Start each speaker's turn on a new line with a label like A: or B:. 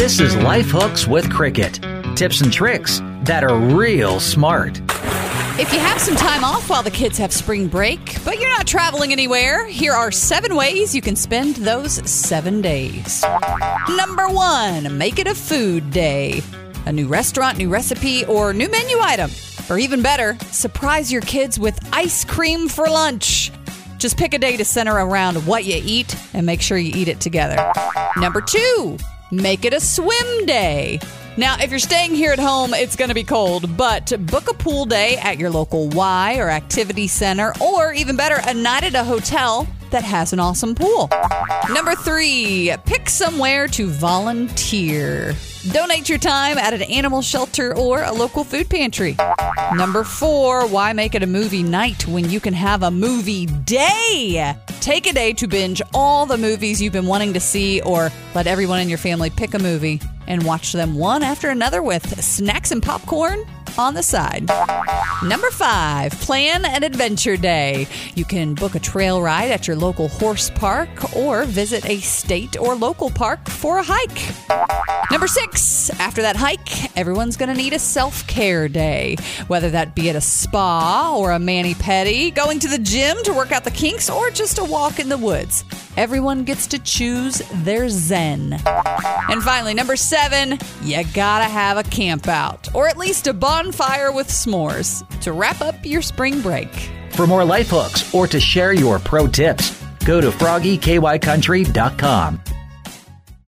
A: This is Life Hooks with Cricket. Tips and tricks that are real smart.
B: If you have some time off while the kids have spring break, but you're not traveling anywhere, here are seven ways you can spend those seven days. Number one, make it a food day. A new restaurant, new recipe, or new menu item. Or even better, surprise your kids with ice cream for lunch. Just pick a day to center around what you eat and make sure you eat it together. Number two, make it a swim day. Now, if you're staying here at home, it's going to be cold, but book a pool day at your local Y or activity center, or even better, a night at a hotel that has an awesome pool. Number three, pick somewhere to volunteer. Donate your time at an animal shelter or a local food pantry. Number four, why make it a movie night when you can have a movie day? Take a day to binge all the movies you've been wanting to see, or let everyone in your family pick a movie and watch them one after another with snacks and popcorn on the side. Number five, plan an adventure day. You can book a trail ride at your local horse park or visit a state or local park for a hike. Number six, after that hike, everyone's going to need a self care day, whether that be at a spa or a mani pedi, going to the gym to work out the kinks, or just a walk in the woods. Everyone gets to choose their zen. And finally, number seven, you gotta have a camp out, or at least a bonfire with s'mores to wrap up your spring break.
A: For more life hooks or to share your pro tips, go to froggykycountry.com.